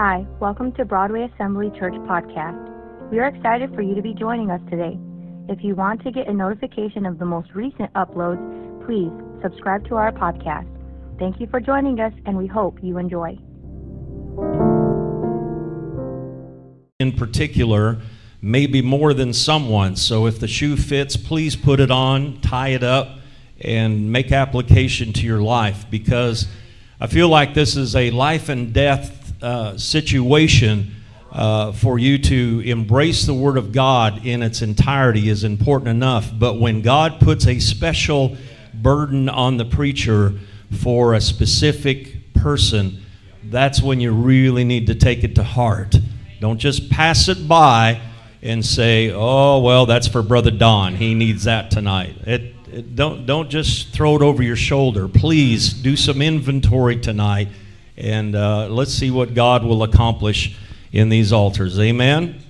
Hi, welcome to Broadway Assembly Church Podcast. We are excited for you to be joining us today. If you want to get a notification of the most recent uploads, please subscribe to our podcast. Thank you for joining us, and we hope you enjoy. in particular maybe more than someone. So if the shoe fits, please put it on, tie it up, and make application to your life because I feel like this is a life and death uh, situation. Uh, for you to embrace the Word of God in its entirety is important enough. But when God puts a special burden on the preacher for a specific person, that's when you really need to take it to heart. Don't just pass it by and say, "Oh, well, that's for Brother Don. He needs that tonight." It, it, don't don't just throw it over your shoulder. Please do some inventory tonight, and uh, let's see what God will accomplish in these altars. Amen.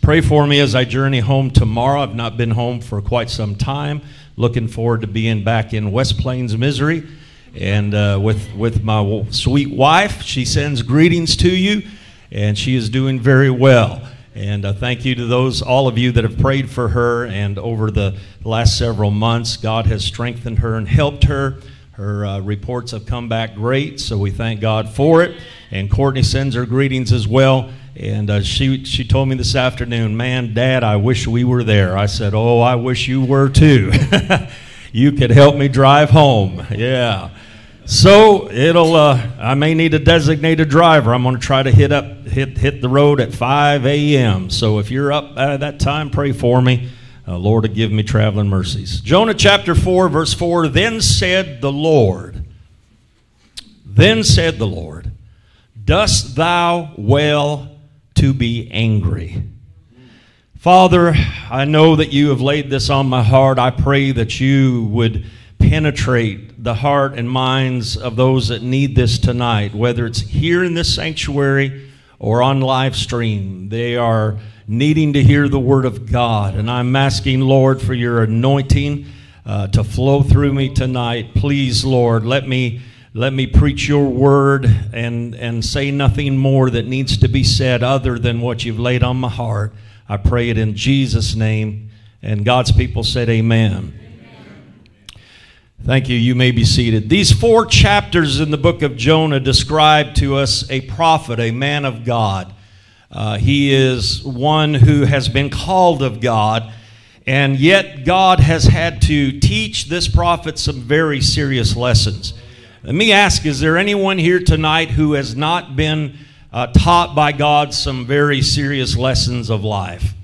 Pray for me as I journey home tomorrow. I've not been home for quite some time. Looking forward to being back in West Plains, Missouri, and uh, with with my sweet wife. She sends greetings to you, and she is doing very well. And uh, thank you to those, all of you that have prayed for her. And over the last several months, God has strengthened her and helped her. Her uh, reports have come back great, so we thank God for it. And Courtney sends her greetings as well. And uh, she, she told me this afternoon, Man, Dad, I wish we were there. I said, Oh, I wish you were too. you could help me drive home. Yeah. So it'll. Uh, I may need a designated driver. I'm going to try to hit up, hit hit the road at 5 a.m. So if you're up at that time, pray for me. Uh, Lord, to give me traveling mercies. Jonah chapter 4, verse 4. Then said the Lord. Then said the Lord, Dost thou well to be angry? Father, I know that you have laid this on my heart. I pray that you would penetrate the heart and minds of those that need this tonight, whether it's here in this sanctuary or on live stream. They are needing to hear the word of God. And I'm asking, Lord, for your anointing uh, to flow through me tonight. Please, Lord, let me. Let me preach your word and, and say nothing more that needs to be said other than what you've laid on my heart. I pray it in Jesus' name. And God's people said, Amen. Thank you. You may be seated. These four chapters in the book of Jonah describe to us a prophet, a man of God. Uh, he is one who has been called of God, and yet God has had to teach this prophet some very serious lessons. Let me ask is there anyone here tonight who has not been uh, taught by God some very serious lessons of life?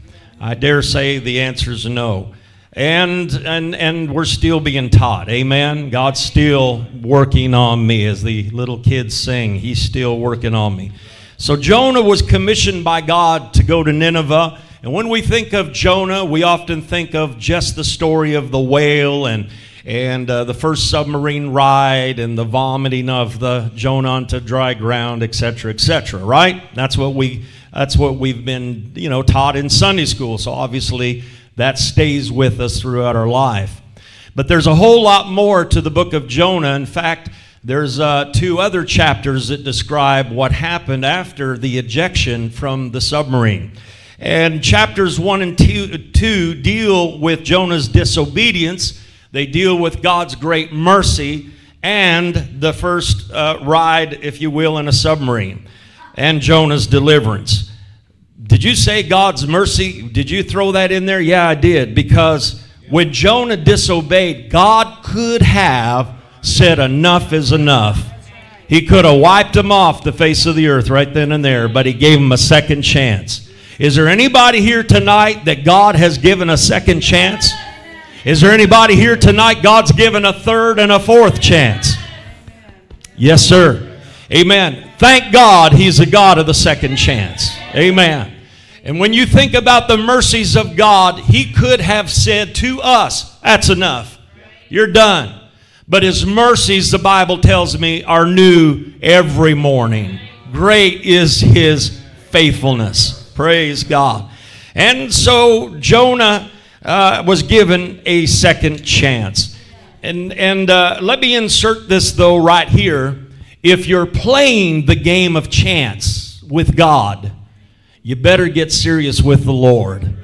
I dare say the answer is no and and and we're still being taught amen god's still working on me as the little kids sing he's still working on me so jonah was commissioned by god to go to nineveh and when we think of jonah we often think of just the story of the whale and and uh, the first submarine ride and the vomiting of the jonah onto dry ground etc etc right that's what we that's what we've been you know taught in sunday school so obviously that stays with us throughout our life. But there's a whole lot more to the book of Jonah. In fact, there's uh, two other chapters that describe what happened after the ejection from the submarine. And chapters 1 and two, 2 deal with Jonah's disobedience, they deal with God's great mercy, and the first uh, ride, if you will, in a submarine, and Jonah's deliverance. Did you say God's mercy? Did you throw that in there? Yeah, I did. Because when Jonah disobeyed, God could have said, Enough is enough. He could have wiped him off the face of the earth right then and there, but he gave him a second chance. Is there anybody here tonight that God has given a second chance? Is there anybody here tonight God's given a third and a fourth chance? Yes, sir. Amen. Thank God he's a God of the second chance. Amen. And when you think about the mercies of God, He could have said to us, That's enough. You're done. But His mercies, the Bible tells me, are new every morning. Great is His faithfulness. Praise God. And so Jonah uh, was given a second chance. And, and uh, let me insert this, though, right here if you're playing the game of chance with God, you better get serious with the Lord.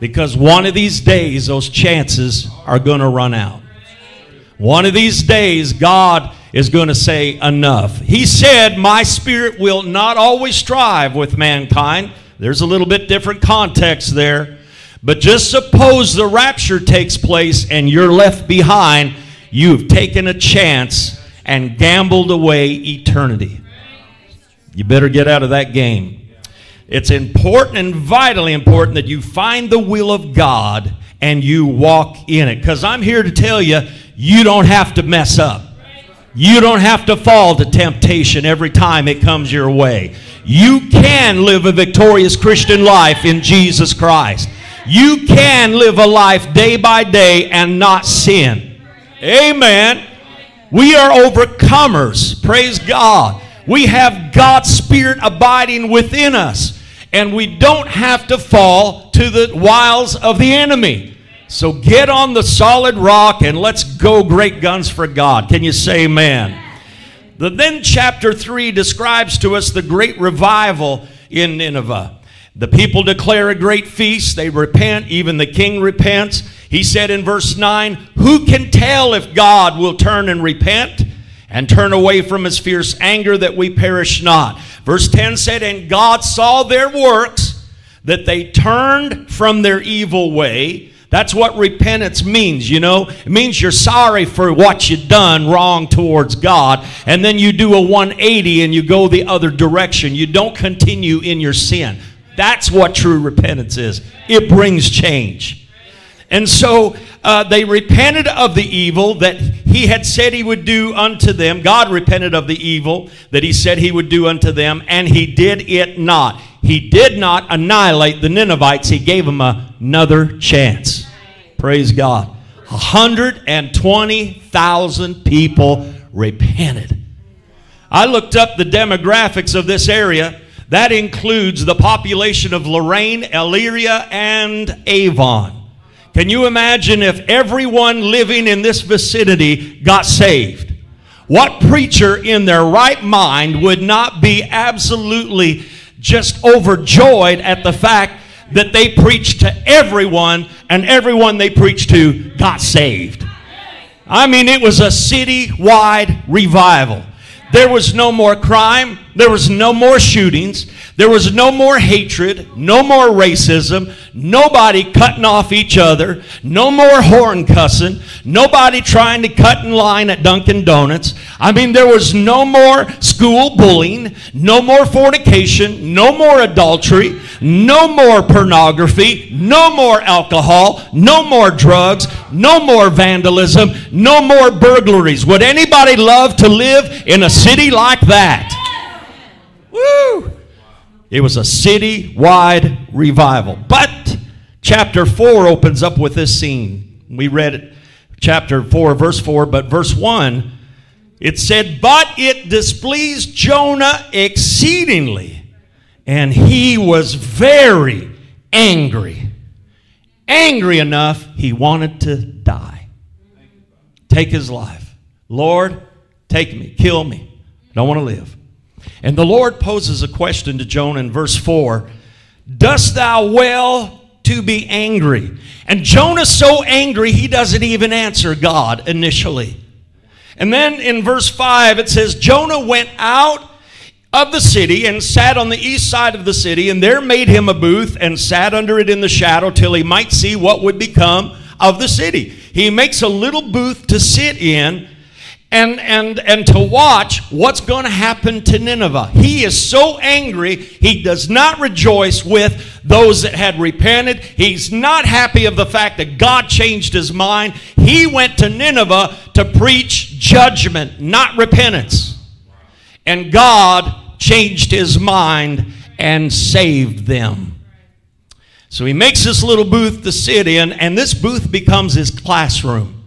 Because one of these days, those chances are going to run out. One of these days, God is going to say, Enough. He said, My spirit will not always strive with mankind. There's a little bit different context there. But just suppose the rapture takes place and you're left behind, you've taken a chance and gambled away eternity. You better get out of that game. It's important and vitally important that you find the will of God and you walk in it. Because I'm here to tell you, you don't have to mess up. You don't have to fall to temptation every time it comes your way. You can live a victorious Christian life in Jesus Christ. You can live a life day by day and not sin. Amen. We are overcomers. Praise God. We have God's Spirit abiding within us. And we don't have to fall to the wiles of the enemy. So get on the solid rock and let's go great guns for God. Can you say amen? The then chapter 3 describes to us the great revival in Nineveh. The people declare a great feast. They repent. Even the king repents. He said in verse 9, Who can tell if God will turn and repent and turn away from his fierce anger that we perish not? Verse 10 said, And God saw their works, that they turned from their evil way. That's what repentance means, you know. It means you're sorry for what you've done wrong towards God, and then you do a 180 and you go the other direction. You don't continue in your sin. That's what true repentance is. It brings change. And so uh, they repented of the evil that he had said he would do unto them. God repented of the evil that he said he would do unto them, and he did it not. He did not annihilate the Ninevites, he gave them another chance. Praise God. 120,000 people repented. I looked up the demographics of this area. That includes the population of Lorain, Elyria, and Avon. Can you imagine if everyone living in this vicinity got saved? What preacher in their right mind would not be absolutely just overjoyed at the fact that they preached to everyone and everyone they preached to got saved? I mean, it was a city-wide revival. There was no more crime. There was no more shootings. There was no more hatred, no more racism, nobody cutting off each other, no more horn cussing, nobody trying to cut in line at Dunkin' Donuts. I mean, there was no more school bullying, no more fornication, no more adultery, no more pornography, no more alcohol, no more drugs, no more vandalism, no more burglaries. Would anybody love to live in a city like that? Woo! It was a city wide revival. But chapter 4 opens up with this scene. We read it, chapter 4, verse 4, but verse 1, it said, But it displeased Jonah exceedingly, and he was very angry. Angry enough, he wanted to die. Take his life. Lord, take me, kill me. I don't want to live. And the Lord poses a question to Jonah in verse 4 Dost thou well to be angry? And Jonah's so angry, he doesn't even answer God initially. And then in verse 5, it says, Jonah went out of the city and sat on the east side of the city, and there made him a booth and sat under it in the shadow till he might see what would become of the city. He makes a little booth to sit in and, and, and to watch what's going to happen to Nineveh. He is so angry, he does not rejoice with those that had repented. He's not happy of the fact that God changed his mind. He went to Nineveh to preach judgment, not repentance. And God changed his mind and saved them. So he makes this little booth to sit in, and this booth becomes his classroom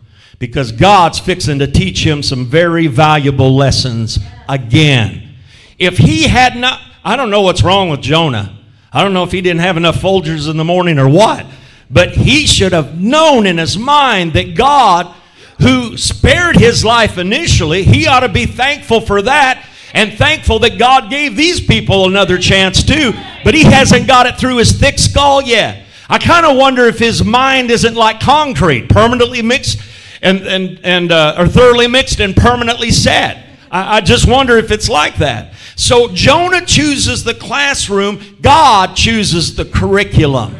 because God's fixing to teach him some very valuable lessons again. If he had not, I don't know what's wrong with Jonah. I don't know if he didn't have enough Folgers in the morning or what, but he should have known in his mind that God, who spared his life initially, he ought to be thankful for that and thankful that God gave these people another chance too, but he hasn't got it through his thick skull yet. I kind of wonder if his mind isn't like concrete, permanently mixed and, and, and uh, or thoroughly mixed and permanently set. I, I just wonder if it's like that. So Jonah chooses the classroom, God chooses the curriculum.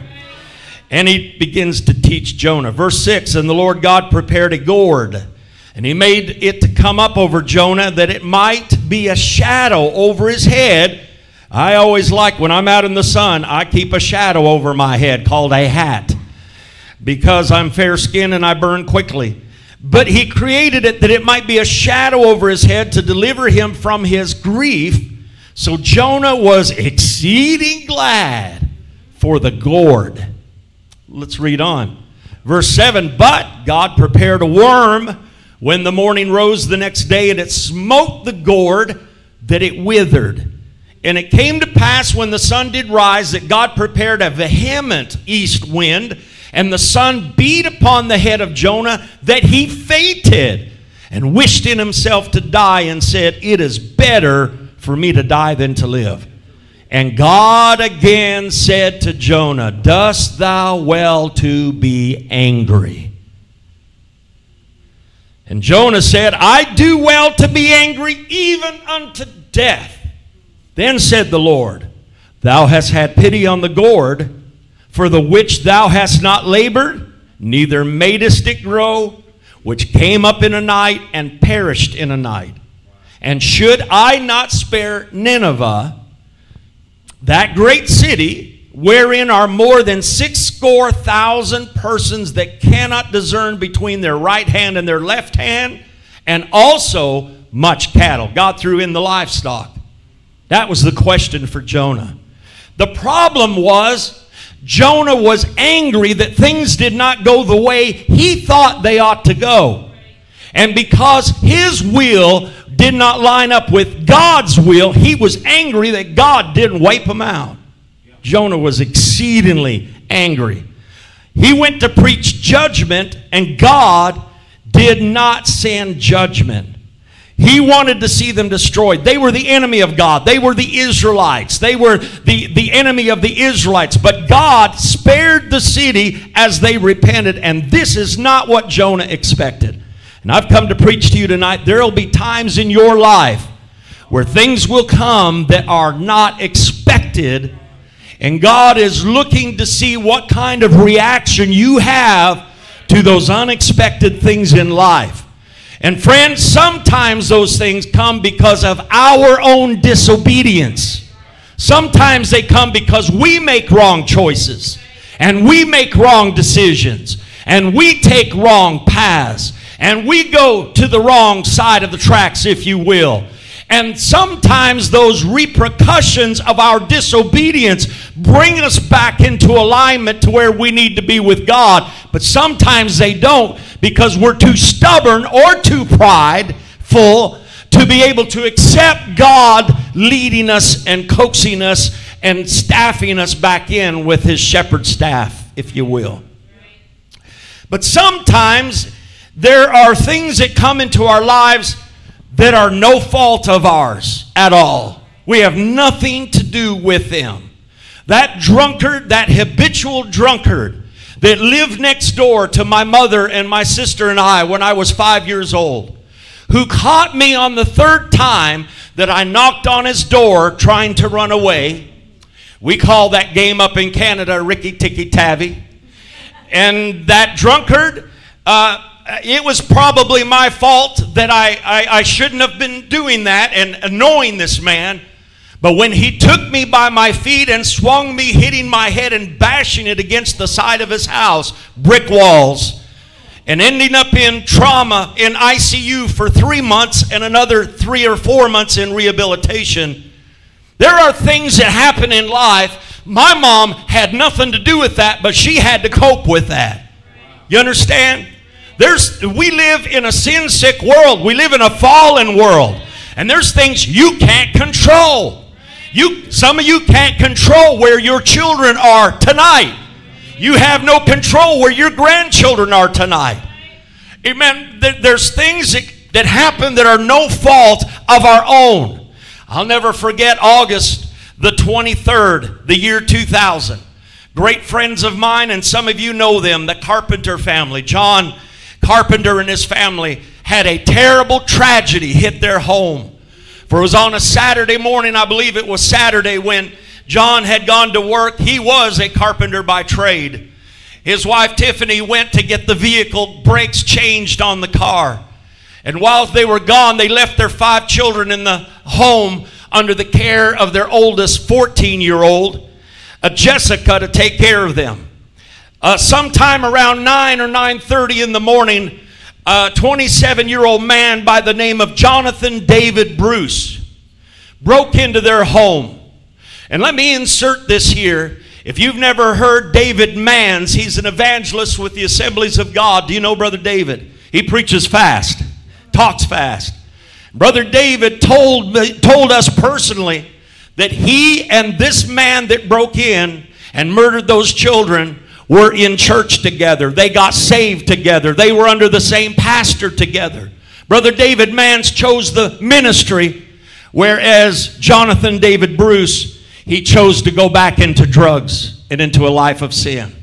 And he begins to teach Jonah. Verse 6 And the Lord God prepared a gourd, and he made it to come up over Jonah that it might be a shadow over his head. I always like when I'm out in the sun, I keep a shadow over my head called a hat because I'm fair skinned and I burn quickly. But he created it that it might be a shadow over his head to deliver him from his grief. So Jonah was exceeding glad for the gourd. Let's read on. Verse 7 But God prepared a worm when the morning rose the next day, and it smote the gourd that it withered. And it came to pass when the sun did rise that God prepared a vehement east wind and the sun beat upon the head of Jonah that he fainted and wished in himself to die and said, It is better for me to die than to live. And God again said to Jonah, Dost thou well to be angry? And Jonah said, I do well to be angry even unto death. Then said the Lord, Thou hast had pity on the gourd for the which thou hast not labored, neither madest it grow, which came up in a night and perished in a night. And should I not spare Nineveh, that great city, wherein are more than six score thousand persons that cannot discern between their right hand and their left hand, and also much cattle. God threw in the livestock. That was the question for Jonah. The problem was Jonah was angry that things did not go the way he thought they ought to go. And because his will did not line up with God's will, he was angry that God didn't wipe him out. Jonah was exceedingly angry. He went to preach judgment, and God did not send judgment. He wanted to see them destroyed. They were the enemy of God. They were the Israelites. They were the, the enemy of the Israelites. But God spared the city as they repented, and this is not what Jonah expected. And I've come to preach to you tonight. There will be times in your life where things will come that are not expected, and God is looking to see what kind of reaction you have to those unexpected things in life. And friends, sometimes those things come because of our own disobedience. Sometimes they come because we make wrong choices and we make wrong decisions and we take wrong paths and we go to the wrong side of the tracks, if you will. And sometimes those repercussions of our disobedience bring us back into alignment to where we need to be with God. But sometimes they don't because we're too stubborn or too prideful to be able to accept God leading us and coaxing us and staffing us back in with his shepherd staff, if you will. But sometimes there are things that come into our lives that are no fault of ours at all. We have nothing to do with them. That drunkard, that habitual drunkard, that lived next door to my mother and my sister and I when I was five years old, who caught me on the third time that I knocked on his door trying to run away. We call that game up in Canada Ricky Ticky Tavi. And that drunkard, uh, it was probably my fault that I, I, I shouldn't have been doing that and annoying this man. But when he took me by my feet and swung me, hitting my head and bashing it against the side of his house, brick walls, and ending up in trauma in ICU for three months and another three or four months in rehabilitation, there are things that happen in life. My mom had nothing to do with that, but she had to cope with that. You understand? There's, we live in a sin sick world. We live in a fallen world. And there's things you can't control. You, some of you can't control where your children are tonight. You have no control where your grandchildren are tonight. Amen. There's things that, that happen that are no fault of our own. I'll never forget August the 23rd, the year 2000. Great friends of mine, and some of you know them, the Carpenter family. John Carpenter and his family had a terrible tragedy hit their home. For it was on a Saturday morning, I believe it was Saturday, when John had gone to work. He was a carpenter by trade. His wife Tiffany went to get the vehicle brakes changed on the car. And while they were gone, they left their five children in the home under the care of their oldest 14 year old, Jessica, to take care of them. Uh, sometime around 9 or 9.30 in the morning, a 27 year old man by the name of Jonathan David Bruce broke into their home. And let me insert this here. If you've never heard David Mans, he's an evangelist with the Assemblies of God. Do you know Brother David? He preaches fast, talks fast. Brother David told, told us personally that he and this man that broke in and murdered those children were in church together. They got saved together. They were under the same pastor together. Brother David Mans chose the ministry, whereas Jonathan David Bruce he chose to go back into drugs and into a life of sin.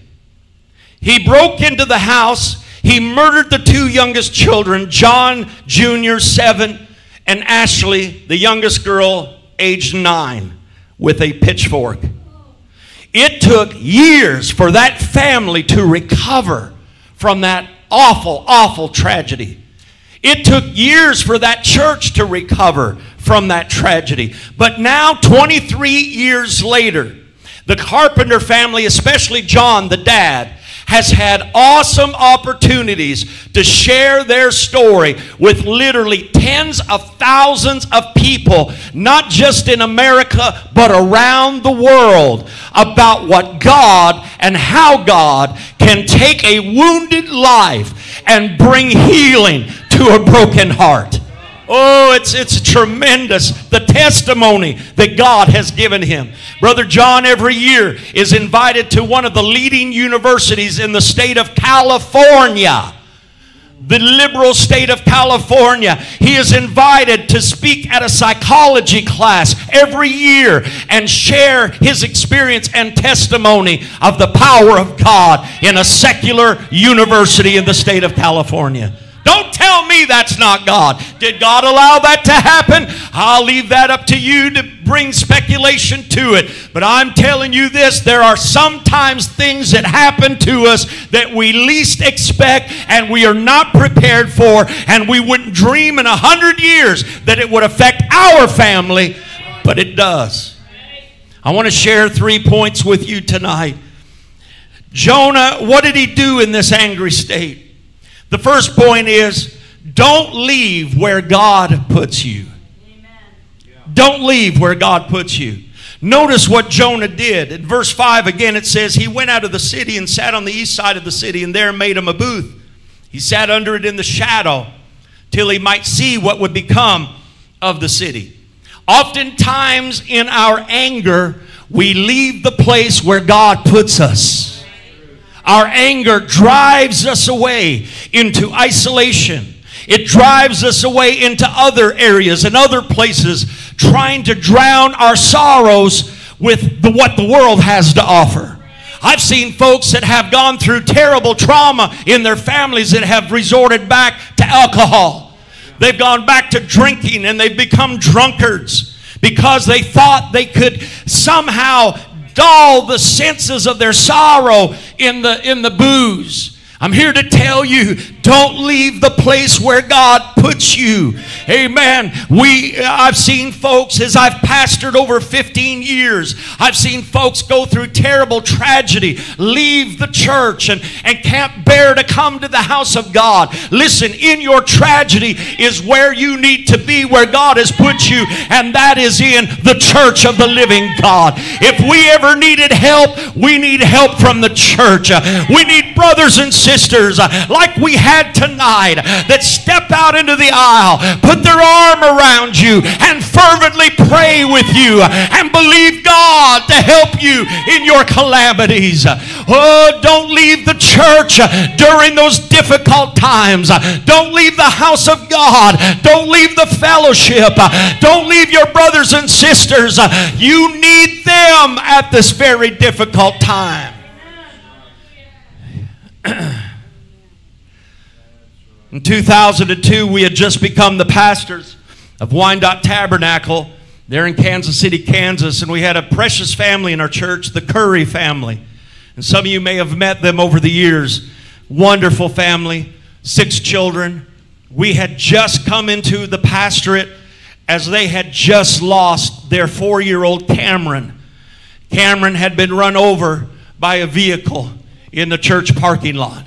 He broke into the house. He murdered the two youngest children, John Jr., seven, and Ashley, the youngest girl, aged nine, with a pitchfork. It took years for that family to recover from that awful, awful tragedy. It took years for that church to recover from that tragedy. But now, 23 years later, the Carpenter family, especially John, the dad, has had awesome opportunities to share their story with literally tens of thousands of people, not just in America, but around the world, about what God and how God can take a wounded life and bring healing to a broken heart. Oh, it's, it's tremendous the testimony that God has given him. Brother John, every year, is invited to one of the leading universities in the state of California. The liberal state of California. He is invited to speak at a psychology class every year and share his experience and testimony of the power of God in a secular university in the state of California. Don't tell me that's not God. Did God allow that to happen? I'll leave that up to you to bring speculation to it. But I'm telling you this there are sometimes things that happen to us that we least expect and we are not prepared for, and we wouldn't dream in a hundred years that it would affect our family, but it does. I want to share three points with you tonight. Jonah, what did he do in this angry state? The first point is don't leave where God puts you. Don't leave where God puts you. Notice what Jonah did. In verse 5 again, it says, He went out of the city and sat on the east side of the city, and there made him a booth. He sat under it in the shadow till he might see what would become of the city. Oftentimes, in our anger, we leave the place where God puts us. Our anger drives us away into isolation. It drives us away into other areas and other places, trying to drown our sorrows with the, what the world has to offer. I've seen folks that have gone through terrible trauma in their families that have resorted back to alcohol. They've gone back to drinking and they've become drunkards because they thought they could somehow dull the senses of their sorrow in the, in the booze. I'm here to tell you don't leave the place where God puts you. Amen. We I've seen folks as I've pastored over 15 years. I've seen folks go through terrible tragedy, leave the church and, and can't bear to come to the house of God. Listen, in your tragedy is where you need to be, where God has put you, and that is in the church of the living God. If we ever needed help, we need help from the church. We need brothers and sisters like we have tonight that step out into the aisle, put their arm around you, and fervently pray with you and believe God to help you in your calamities. Oh, don't leave the church during those difficult times. Don't leave the house of God. Don't leave the fellowship. Don't leave your brothers and sisters. You need them at this very difficult time. In 2002, we had just become the pastors of Wyandotte Tabernacle there in Kansas City, Kansas, and we had a precious family in our church, the Curry family. And some of you may have met them over the years. Wonderful family, six children. We had just come into the pastorate as they had just lost their four year old Cameron. Cameron had been run over by a vehicle in the church parking lot.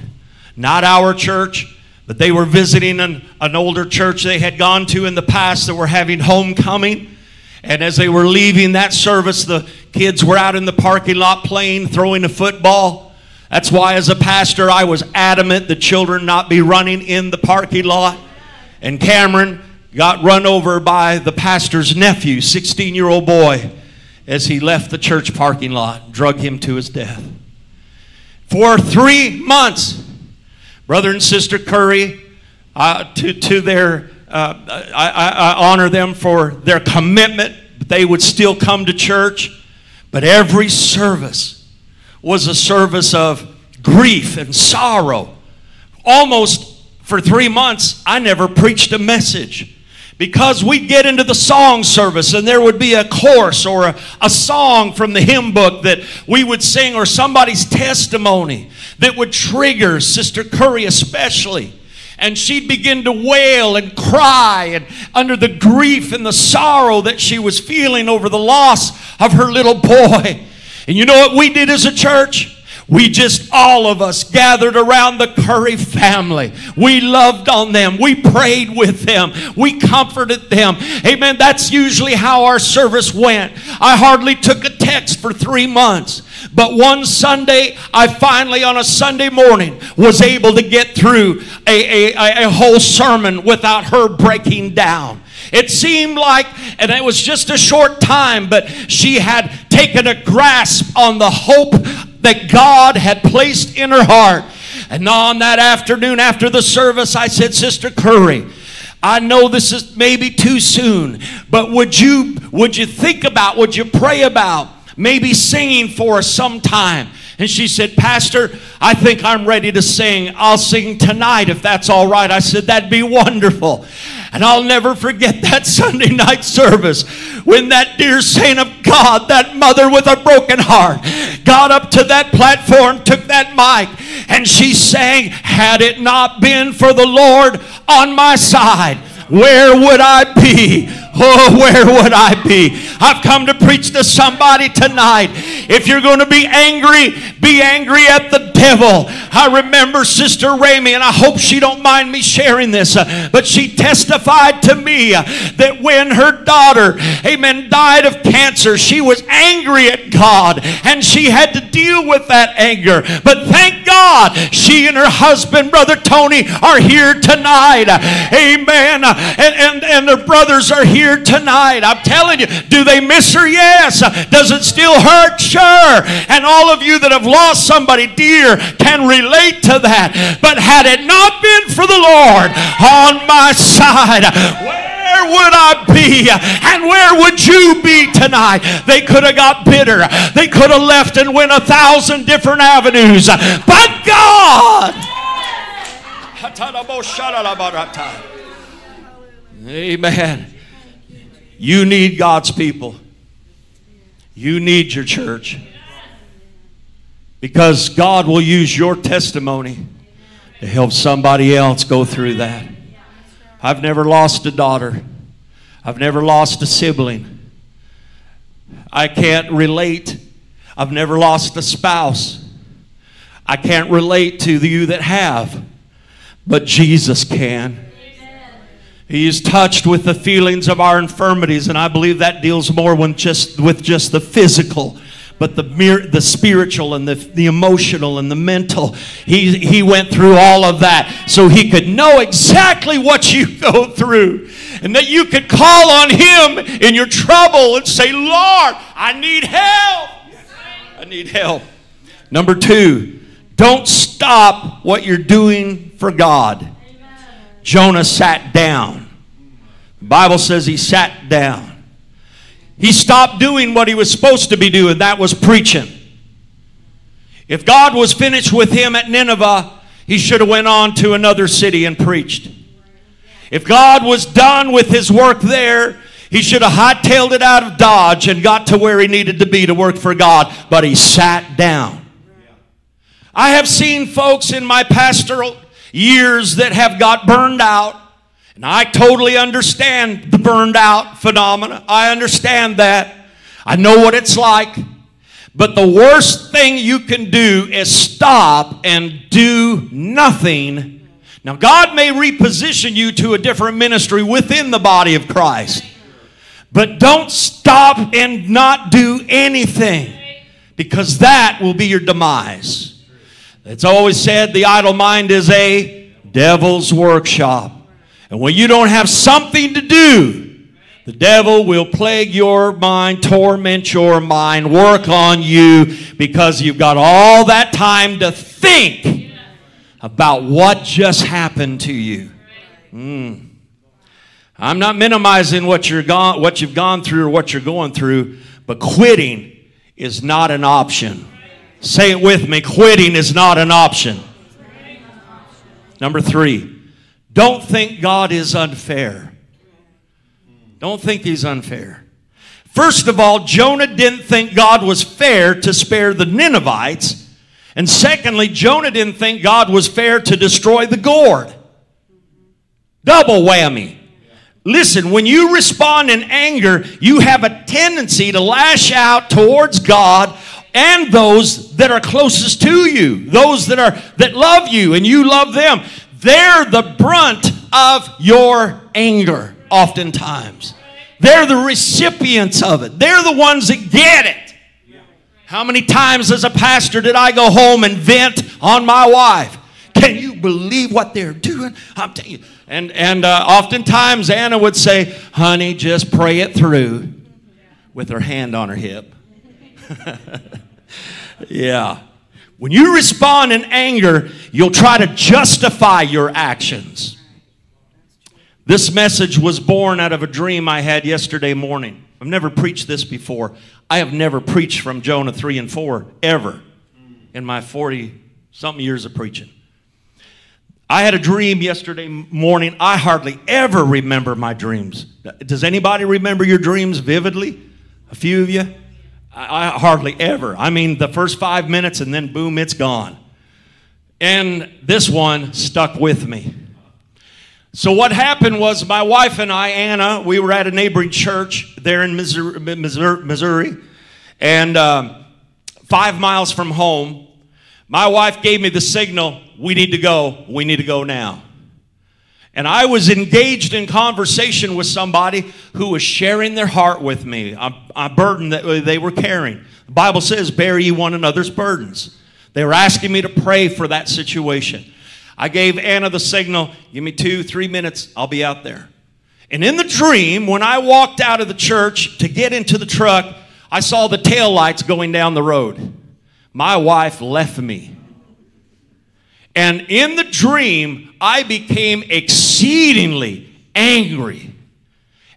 Not our church, but they were visiting an, an older church they had gone to in the past that were having homecoming. And as they were leaving that service, the kids were out in the parking lot playing, throwing a football. That's why, as a pastor, I was adamant the children not be running in the parking lot. And Cameron got run over by the pastor's nephew, 16 year old boy, as he left the church parking lot, drug him to his death. For three months, brother and sister Curry, uh, to, to their, uh, I, I, I honor them for their commitment. They would still come to church, but every service was a service of grief and sorrow. Almost for three months, I never preached a message because we'd get into the song service and there would be a chorus or a, a, song from the hymn book that we would sing or somebody's testimony that would trigger Sister Curry especially. And she'd begin to wail and cry and under the grief and the sorrow that she was feeling over the loss of her little boy. And you know what we did as a church? We just, all of us, gathered around the Curry family. We loved on them. We prayed with them. We comforted them. Amen. That's usually how our service went. I hardly took a text for three months. But one Sunday, I finally, on a Sunday morning, was able to get through a, a, a whole sermon without her breaking down. It seemed like, and it was just a short time, but she had taken a grasp on the hope that God had placed in her heart. And on that afternoon after the service, I said, Sister Curry, I know this is maybe too soon, but would you would you think about, would you pray about maybe singing for us sometime? And she said, Pastor, I think I'm ready to sing. I'll sing tonight if that's all right. I said, That'd be wonderful. And I'll never forget that Sunday night service when that dear saint of God, that mother with a broken heart, got up to that platform, took that mic, and she sang, Had it not been for the Lord on my side, where would I be? Oh, where would I be? I've come to preach to somebody tonight. If you're going to be angry, be angry at the devil. I remember Sister Ramey, and I hope she don't mind me sharing this, uh, but she testified to me uh, that when her daughter, amen, died of cancer, she was angry at God, and she had to deal with that anger. But thank God, she and her husband, Brother Tony, are here tonight. Amen. And, and, and their brothers are here here tonight. I'm telling you, do they miss her? Yes. Does it still hurt? Sure. And all of you that have lost somebody dear can relate to that. But had it not been for the Lord on my side, where would I be? And where would you be tonight? They could have got bitter. They could have left and went a thousand different avenues. But God. Amen. You need God's people. You need your church. Because God will use your testimony to help somebody else go through that. I've never lost a daughter. I've never lost a sibling. I can't relate. I've never lost a spouse. I can't relate to you that have, but Jesus can. He is touched with the feelings of our infirmities, and I believe that deals more with just, with just the physical. but the, mere, the spiritual and the, the emotional and the mental. He, he went through all of that so he could know exactly what you go through and that you could call on him in your trouble and say, Lord, I need help. I need help. Number two, don't stop what you're doing for God. Jonah sat down. The Bible says he sat down. He stopped doing what he was supposed to be doing, that was preaching. If God was finished with him at Nineveh, he should have went on to another city and preached. If God was done with his work there, he should have hightailed it out of Dodge and got to where he needed to be to work for God, but he sat down. I have seen folks in my pastoral years that have got burned out and I totally understand the burned out phenomena. I understand that. I know what it's like. But the worst thing you can do is stop and do nothing. Now, God may reposition you to a different ministry within the body of Christ. But don't stop and not do anything because that will be your demise. It's always said the idle mind is a devil's workshop. And when you don't have something to do, the devil will plague your mind, torment your mind, work on you because you've got all that time to think about what just happened to you. Mm. I'm not minimizing what, you're gone, what you've gone through or what you're going through, but quitting is not an option. Say it with me quitting is not an option. Number three, don't think God is unfair. Don't think he's unfair. First of all, Jonah didn't think God was fair to spare the Ninevites. And secondly, Jonah didn't think God was fair to destroy the gourd. Double whammy. Listen, when you respond in anger, you have a tendency to lash out towards God and those that are closest to you, those that are that love you and you love them. They're the brunt of your anger, oftentimes. They're the recipients of it. They're the ones that get it. How many times as a pastor did I go home and vent on my wife? Can you believe what they're doing? I'm telling you. And, and uh, oftentimes Anna would say, honey, just pray it through with her hand on her hip. yeah. When you respond in anger, you'll try to justify your actions. This message was born out of a dream I had yesterday morning. I've never preached this before. I have never preached from Jonah 3 and 4 ever in my 40 something years of preaching. I had a dream yesterday morning. I hardly ever remember my dreams. Does anybody remember your dreams vividly? A few of you? I, hardly ever. I mean, the first five minutes and then boom, it's gone. And this one stuck with me. So, what happened was my wife and I, Anna, we were at a neighboring church there in Missouri, Missouri and um, five miles from home. My wife gave me the signal we need to go, we need to go now. And I was engaged in conversation with somebody who was sharing their heart with me, a, a burden that uh, they were carrying. The Bible says, Bear ye one another's burdens. They were asking me to pray for that situation. I gave Anna the signal give me two, three minutes, I'll be out there. And in the dream, when I walked out of the church to get into the truck, I saw the tail lights going down the road. My wife left me. And in the dream, I became exceedingly angry.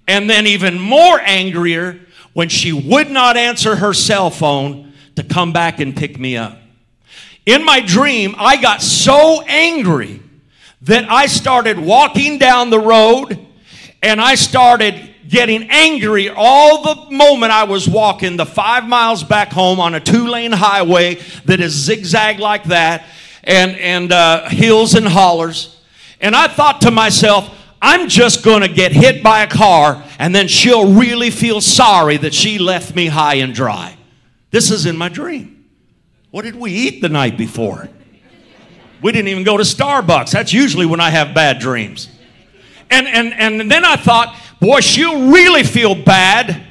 And then, even more angrier when she would not answer her cell phone to come back and pick me up. In my dream, I got so angry that I started walking down the road and I started getting angry all the moment I was walking the five miles back home on a two lane highway that is zigzag like that and, and uh, hills and hollers. And I thought to myself, I'm just going to get hit by a car and then she'll really feel sorry that she left me high and dry. This is in my dream. What did we eat the night before? We didn't even go to Starbucks. That's usually when I have bad dreams. And, and, and then I thought, boy, she'll really feel bad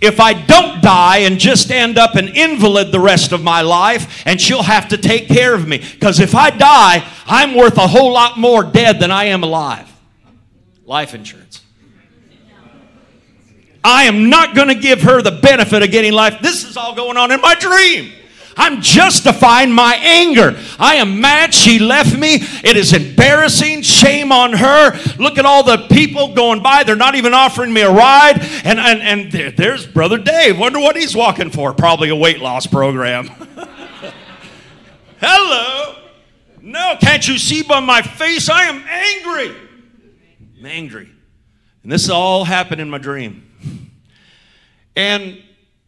if I don't die and just end up an invalid the rest of my life, and she'll have to take care of me. Because if I die, I'm worth a whole lot more dead than I am alive. Life insurance. I am not going to give her the benefit of getting life. This is all going on in my dream. I'm justifying my anger. I am mad she left me. It is embarrassing. Shame on her. Look at all the people going by. They're not even offering me a ride. And, and, and there, there's Brother Dave. Wonder what he's walking for. Probably a weight loss program. Hello. No, can't you see by my face? I am angry. I'm angry. And this all happened in my dream. And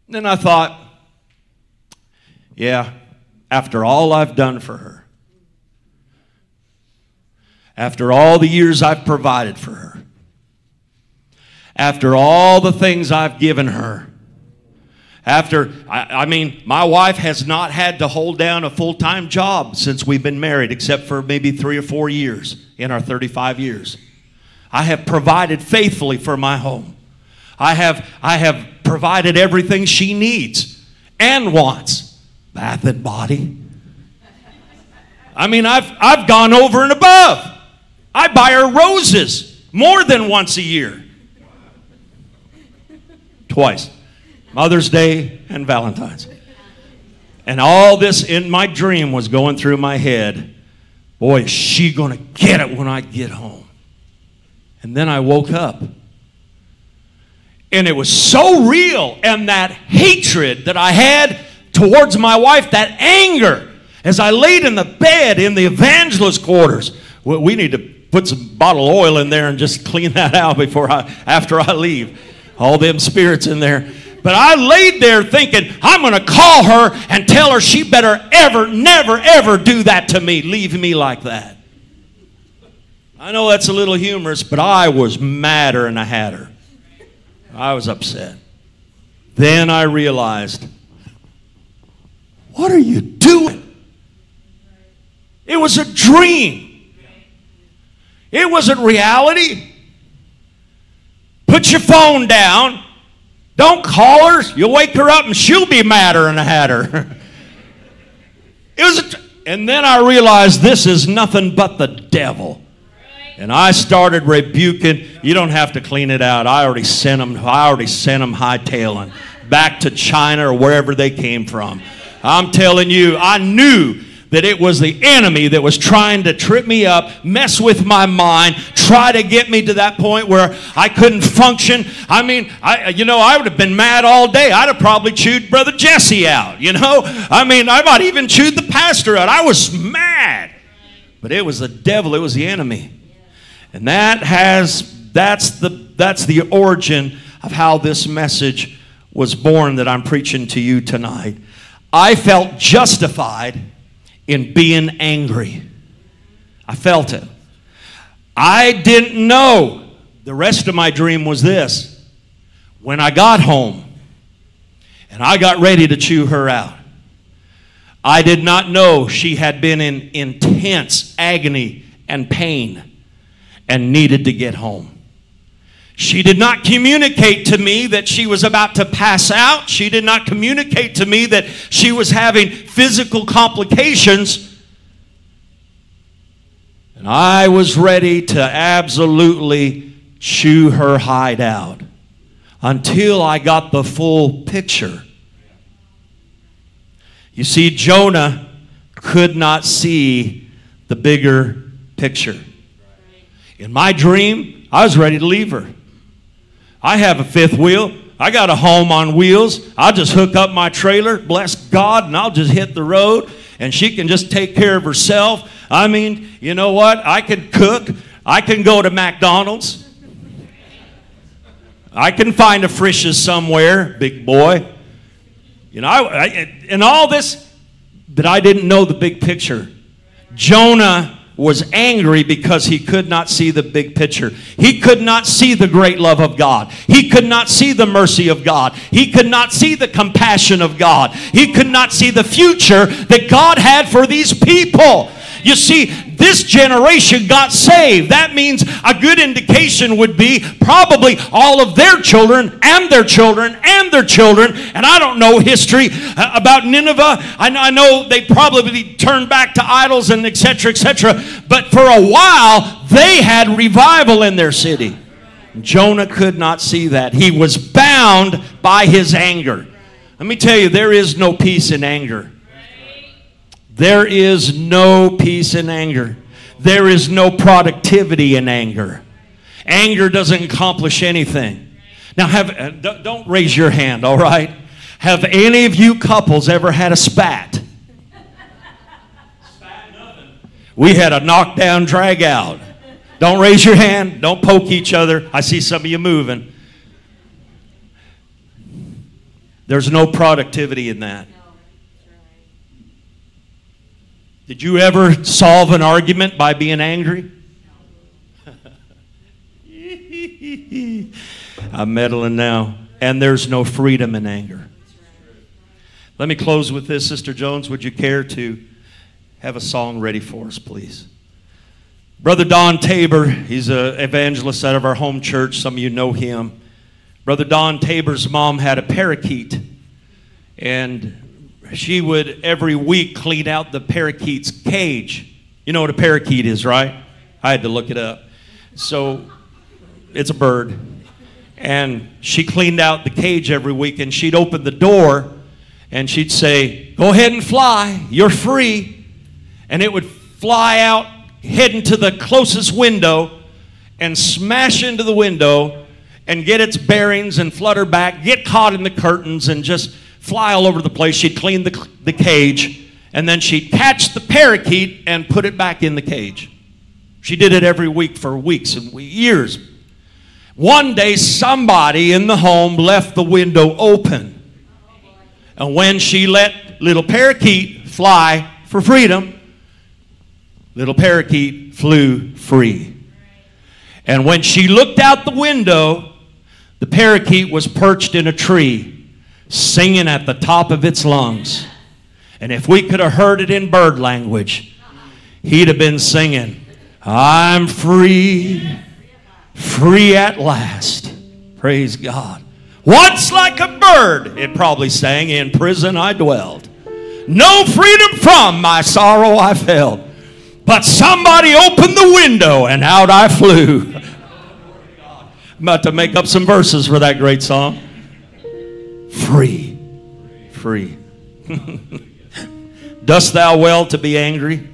then I thought, yeah, after all I've done for her, after all the years I've provided for her, after all the things I've given her, after, I, I, mean, my wife has not had to hold down a full time job since we've been married, except for maybe three or four years in our 35 years. I have provided faithfully for my home. I have, I have provided everything she needs and wants bath and body. I mean, I've, I've gone over and above. I buy her roses more than once a year. Twice. Mother's Day and Valentine's. And all this in my dream was going through my head. Boy, is she going to get it when I get home. And then I woke up. And it was so real. And that hatred that I had towards my wife, that anger, as I laid in the bed in the evangelist quarters. We need to put some bottle oil in there and just clean that out before I, after I leave. All them spirits in there. But I laid there thinking, I'm going to call her and tell her she better ever, never, ever do that to me. Leave me like that. I know that's a little humorous, but I was madder than I had her. I was upset. Then I realized what are you doing? It was a dream. It wasn't reality. Put your phone down. Don't call her. You'll wake her up and she'll be madder than a hatter. it was and then I realized this is nothing but the devil. And I started rebuking. You don't have to clean it out. I already sent them. I already sent them hightailing back to China or wherever they came from. I'm telling you, I knew that it was the enemy that was trying to trip me up, mess with my mind, try to get me to that point where I couldn't function. I mean, I, you know, I would have been mad all day. I'd have probably chewed Brother Jesse out, you know? I mean, I might even chewed the pastor out. I was mad. But it was the devil, it was the enemy. And that has, that's the, that's the origin of how this message was born that I'm preaching to you tonight. I felt justified in being angry. I felt it. I didn't know. The rest of my dream was this. When I got home and I got ready to chew her out, I did not know she had been in intense agony and pain and needed to get home. She did not communicate to me that she was about to pass out. She did not communicate to me that she was having physical complications. And I was ready to absolutely chew her hide out until I got the full picture. You see, Jonah could not see the bigger picture. In my dream, I was ready to leave her. I have a fifth wheel. I got a home on wheels. I'll just hook up my trailer, bless God, and I'll just hit the road, and she can just take care of herself. I mean, you know what? I can cook. I can go to McDonald's. I can find a Frisch's somewhere, big boy. You know, I, I, and all this, but I didn't know the big picture. Jonah was angry because he could not see the big picture. He could not see the great love of God. He could not see the mercy of God. He could not see the compassion of God. He could not see the future that God had for these people. You see, this generation got saved. That means a good indication would be probably all of their children and their children and their children. And I don't know history uh, about Nineveh. I know, I know they probably turned back to idols and etc. etc. But for a while, they had revival in their city. Jonah could not see that. He was bound by his anger. Let me tell you, there is no peace in anger. There is no peace in anger. There is no productivity in anger. Anger doesn't accomplish anything. Now, have uh, don't raise your hand, all right? Have any of you couples ever had a spat? We had a knockdown, drag out. Don't raise your hand. Don't poke each other. I see some of you moving. There's no productivity in that. Did you ever solve an argument by being angry? I'm meddling now. And there's no freedom in anger. Let me close with this. Sister Jones, would you care to have a song ready for us, please? Brother Don Tabor, he's an evangelist out of our home church. Some of you know him. Brother Don Tabor's mom had a parakeet, and she would every week clean out the parakeet's cage. You know what a parakeet is, right? I had to look it up. So it's a bird. And she cleaned out the cage every week, and she'd open the door and she'd say, Go ahead and fly, you're free. And it would fly out, heading to the closest window, and smash into the window and get its bearings and flutter back, get caught in the curtains, and just fly all over the place. She'd clean the, the cage, and then she'd catch the parakeet and put it back in the cage. She did it every week for weeks and years. One day, somebody in the home left the window open. And when she let little parakeet fly for freedom, little parakeet flew free. And when she looked out the window, the parakeet was perched in a tree singing at the top of its lungs. And if we could have heard it in bird language, he'd have been singing, I'm free, free at last. Praise God. Once like a bird, it probably sang, in prison I dwelled. No freedom from my sorrow I felt. But somebody opened the window and out I flew. I'm about to make up some verses for that great song. Free. Free. Dost thou well to be angry?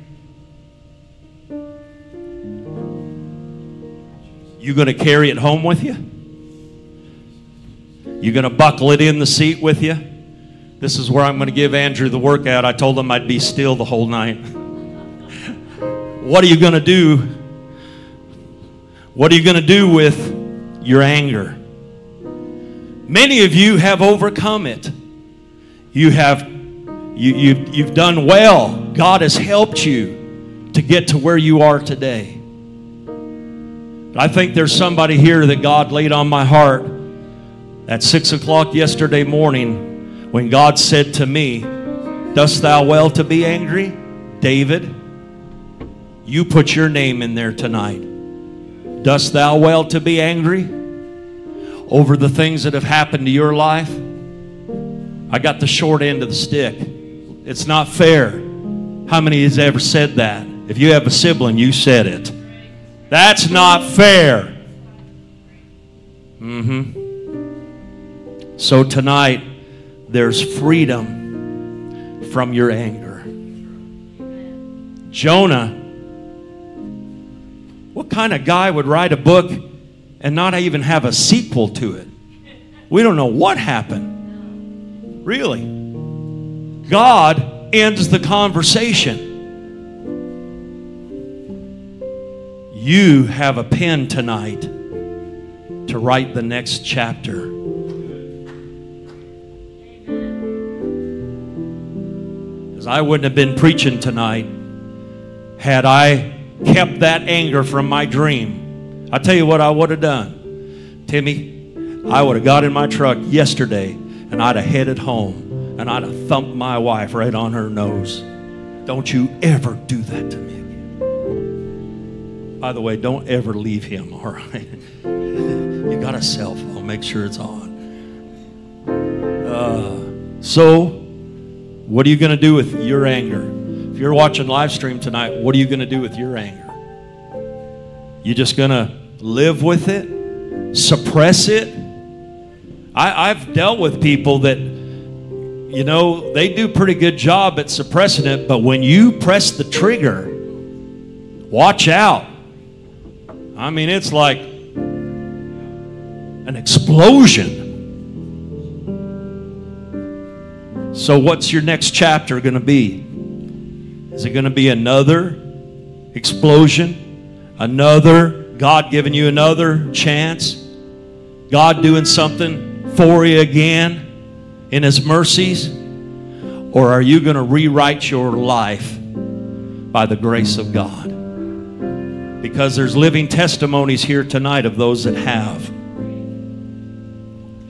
You going to carry it home with you? You going to buckle it in the seat with you? This is where I'm going to give Andrew the workout. I told him I'd be still the whole night. what are you going to do? What are you going to do with your anger? Many of you have overcome it. You have you, you've, you've done well. God has helped you to get to where you are today. I think there's somebody here that God laid on my heart at six o'clock yesterday morning when God said to me, Dost thou well to be angry? David, you put your name in there tonight. Dost thou well to be angry? Over the things that have happened to your life, I got the short end of the stick. It's not fair. How many has ever said that? If you have a sibling, you said it. That's not fair. Mm-hmm. So tonight, there's freedom from your anger. Jonah, what kind of guy would write a book and not even have a sequel to it. We don't know what happened. Really. God ends the conversation. You have a pen tonight to write the next chapter. Because I wouldn't have been preaching tonight had I kept that anger from my dream I tell you what I would have done. Timmy, I would have got in my truck yesterday and I'd have headed home and I'd have thumped my wife right on her nose. Don't you ever do that to me. By the way, don't ever leave him, all right? you got a cell phone, make sure it's on. Uh, so, what are you going to do with your anger? If you're watching live stream tonight, what are you going to do with your anger? You just going to live with it? Suppress it? I, I've dealt with people that, you know, they do pretty good job at suppressing it, but when you press the trigger, watch out. I mean, it's like an explosion. So, what's your next chapter going to be? Is it going to be another explosion? Another God giving you another chance? God doing something for you again in His mercies? Or are you going to rewrite your life by the grace of God? Because there's living testimonies here tonight of those that have.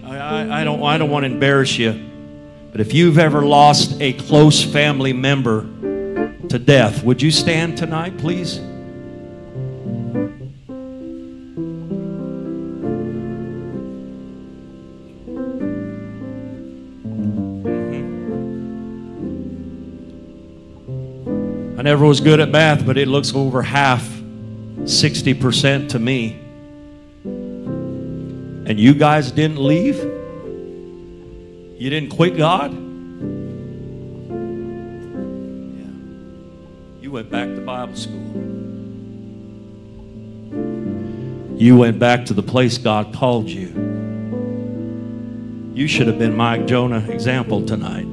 I, I, don't, I don't want to embarrass you. But if you've ever lost a close family member to death, would you stand tonight, please? Never was good at math, but it looks over half, 60% to me. And you guys didn't leave? You didn't quit God? Yeah. You went back to Bible school. You went back to the place God called you. You should have been Mike Jonah example tonight.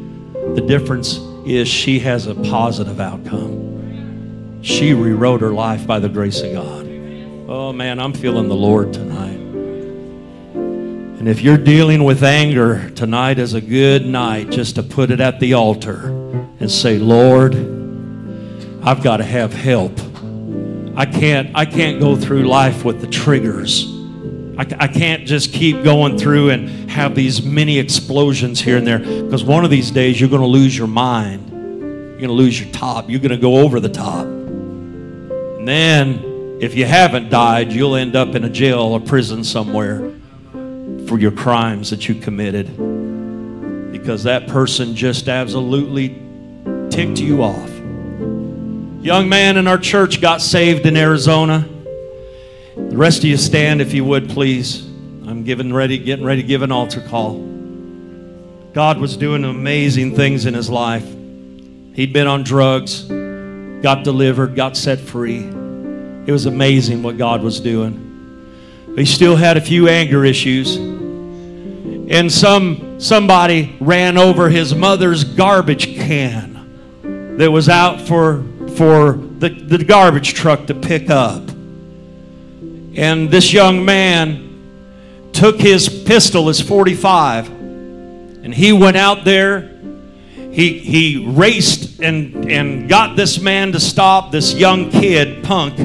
The difference is she has a positive outcome. She rewrote her life by the grace of God. Oh man, I'm feeling the Lord tonight. And if you're dealing with anger, tonight is a good night just to put it at the altar and say, Lord, I've got to have help. I can't, I can't go through life with the triggers. I, I can't just keep going through and have these mini explosions here and there because one of these days you're going to lose your mind. You're going to lose your top. You're going to go over the top. And then, if you haven't died, you'll end up in a jail or prison somewhere for your crimes that you committed because that person just absolutely ticked you off. Young man in our church got saved in Arizona. The rest of you stand if you would, please. I'm giving ready, getting ready to give an altar call. God was doing amazing things in his life. He'd been on drugs, got delivered, got set free. It was amazing what God was doing. He still had a few anger issues. And some somebody ran over his mother's garbage can that was out for for the, the garbage truck to pick up. And this young man took his pistol, his 45, and he went out there. He, he raced and, and got this man to stop, this young kid, punk,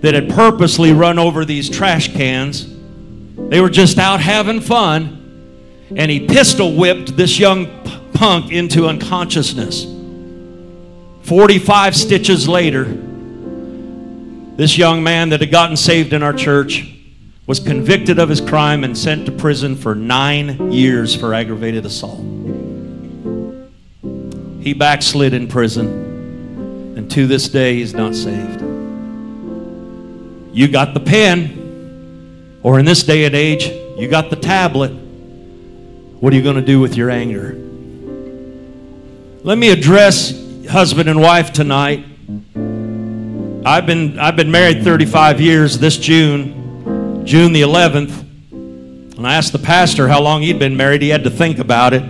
that had purposely run over these trash cans. They were just out having fun. And he pistol whipped this young punk into unconsciousness. 45 stitches later, this young man that had gotten saved in our church was convicted of his crime and sent to prison for nine years for aggravated assault. He backslid in prison, and to this day, he's not saved. You got the pen, or in this day and age, you got the tablet. What are you going to do with your anger? Let me address husband and wife tonight. I've been I've been married 35 years this June, June the 11th. And I asked the pastor how long he'd been married. He had to think about it.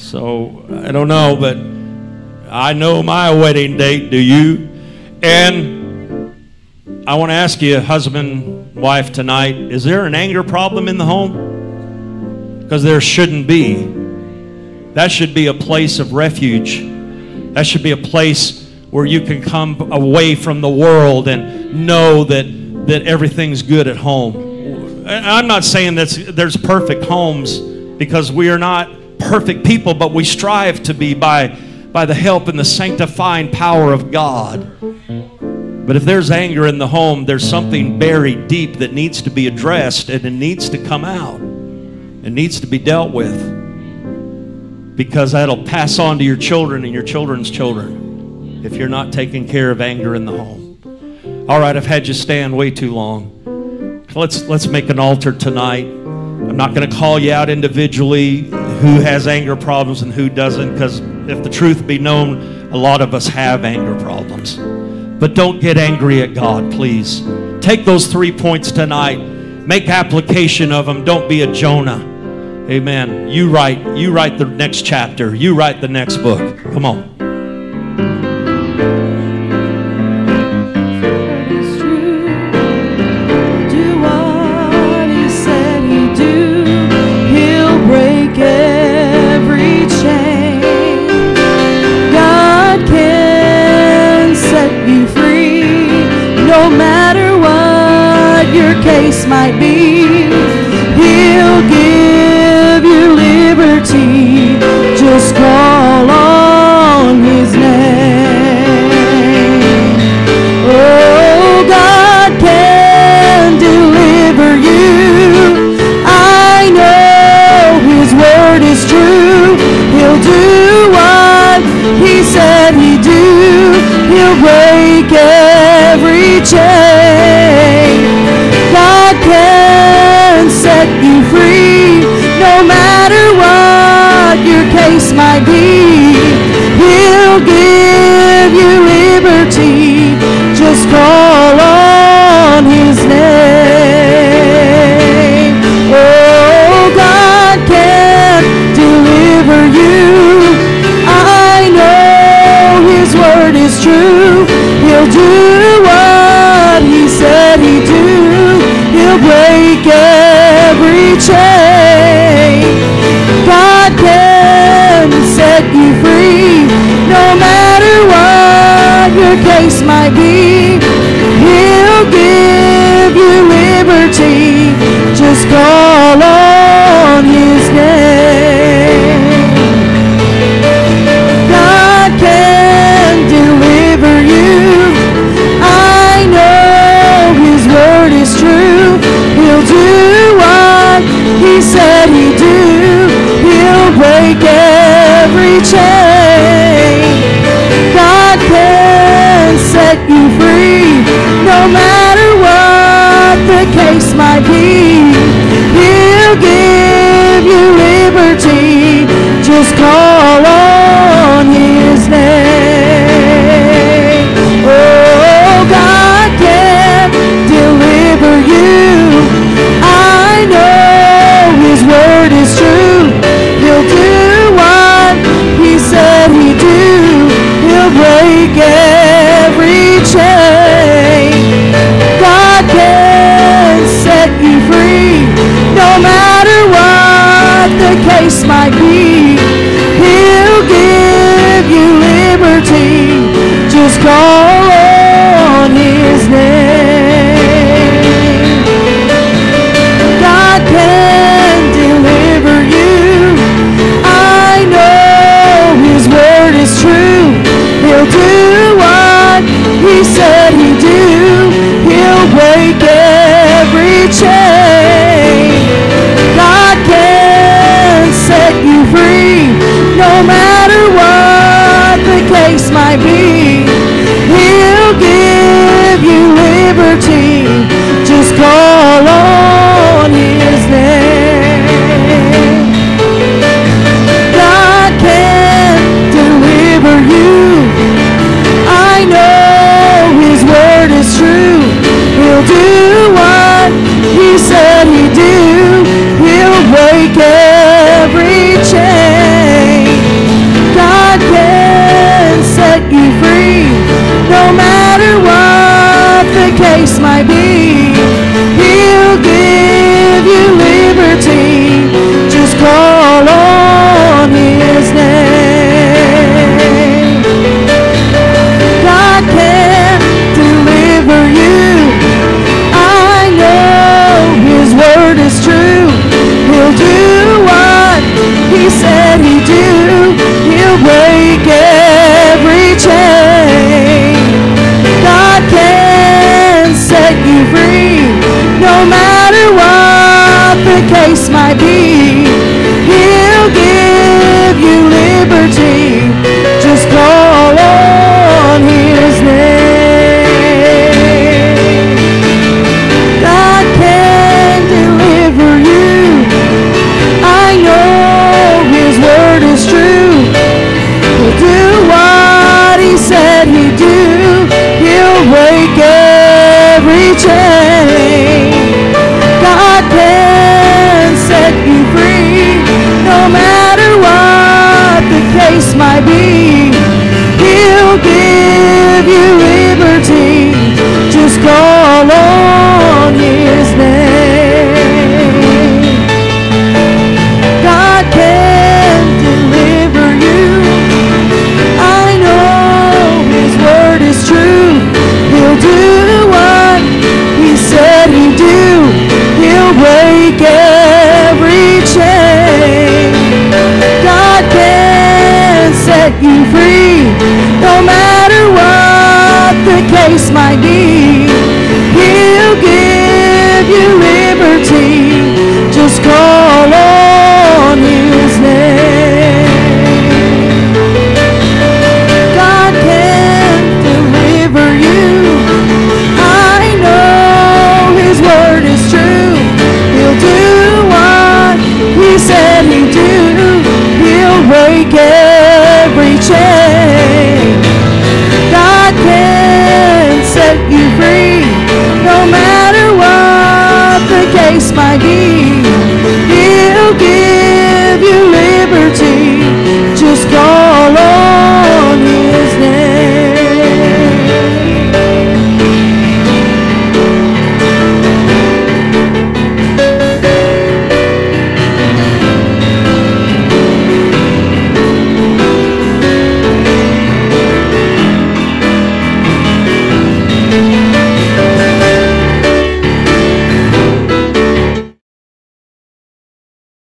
So I don't know, but I know my wedding date. Do you? And I want to ask you, husband, wife, tonight is there an anger problem in the home? Because there shouldn't be. That should be a place of refuge. That should be a place where you can come away from the world and know that, that everything's good at home. I'm not saying that there's perfect homes because we are not perfect people, but we strive to be by, by the help and the sanctifying power of God. But if there's anger in the home, there's something buried deep that needs to be addressed and it needs to come out. It needs to be dealt with. because that'll pass on to your children and your children's children if you're not taking care of anger in the home. All right, I've had you stand way too long. Let's let's make an altar tonight. I'm not going to call you out individually who has anger problems and who doesn't because if the truth be known, a lot of us have anger problems. But don't get angry at God, please. Take those 3 points tonight. Make application of them. Don't be a Jonah. Amen. You write, you write the next chapter. You write the next book. Come on. Case might be. Be. He'll give you liberty. Just call on His name. God can deliver you. I know His word is true. He'll do what He said He'd do. He'll break every chain. Free, no matter what the case might be. He'll give you liberty. Just call be. He'll give you liberty. Just call on His name. God can deliver you. I know His word is true. He'll do what He said matter what the case might be. He'll give you liberty. Just call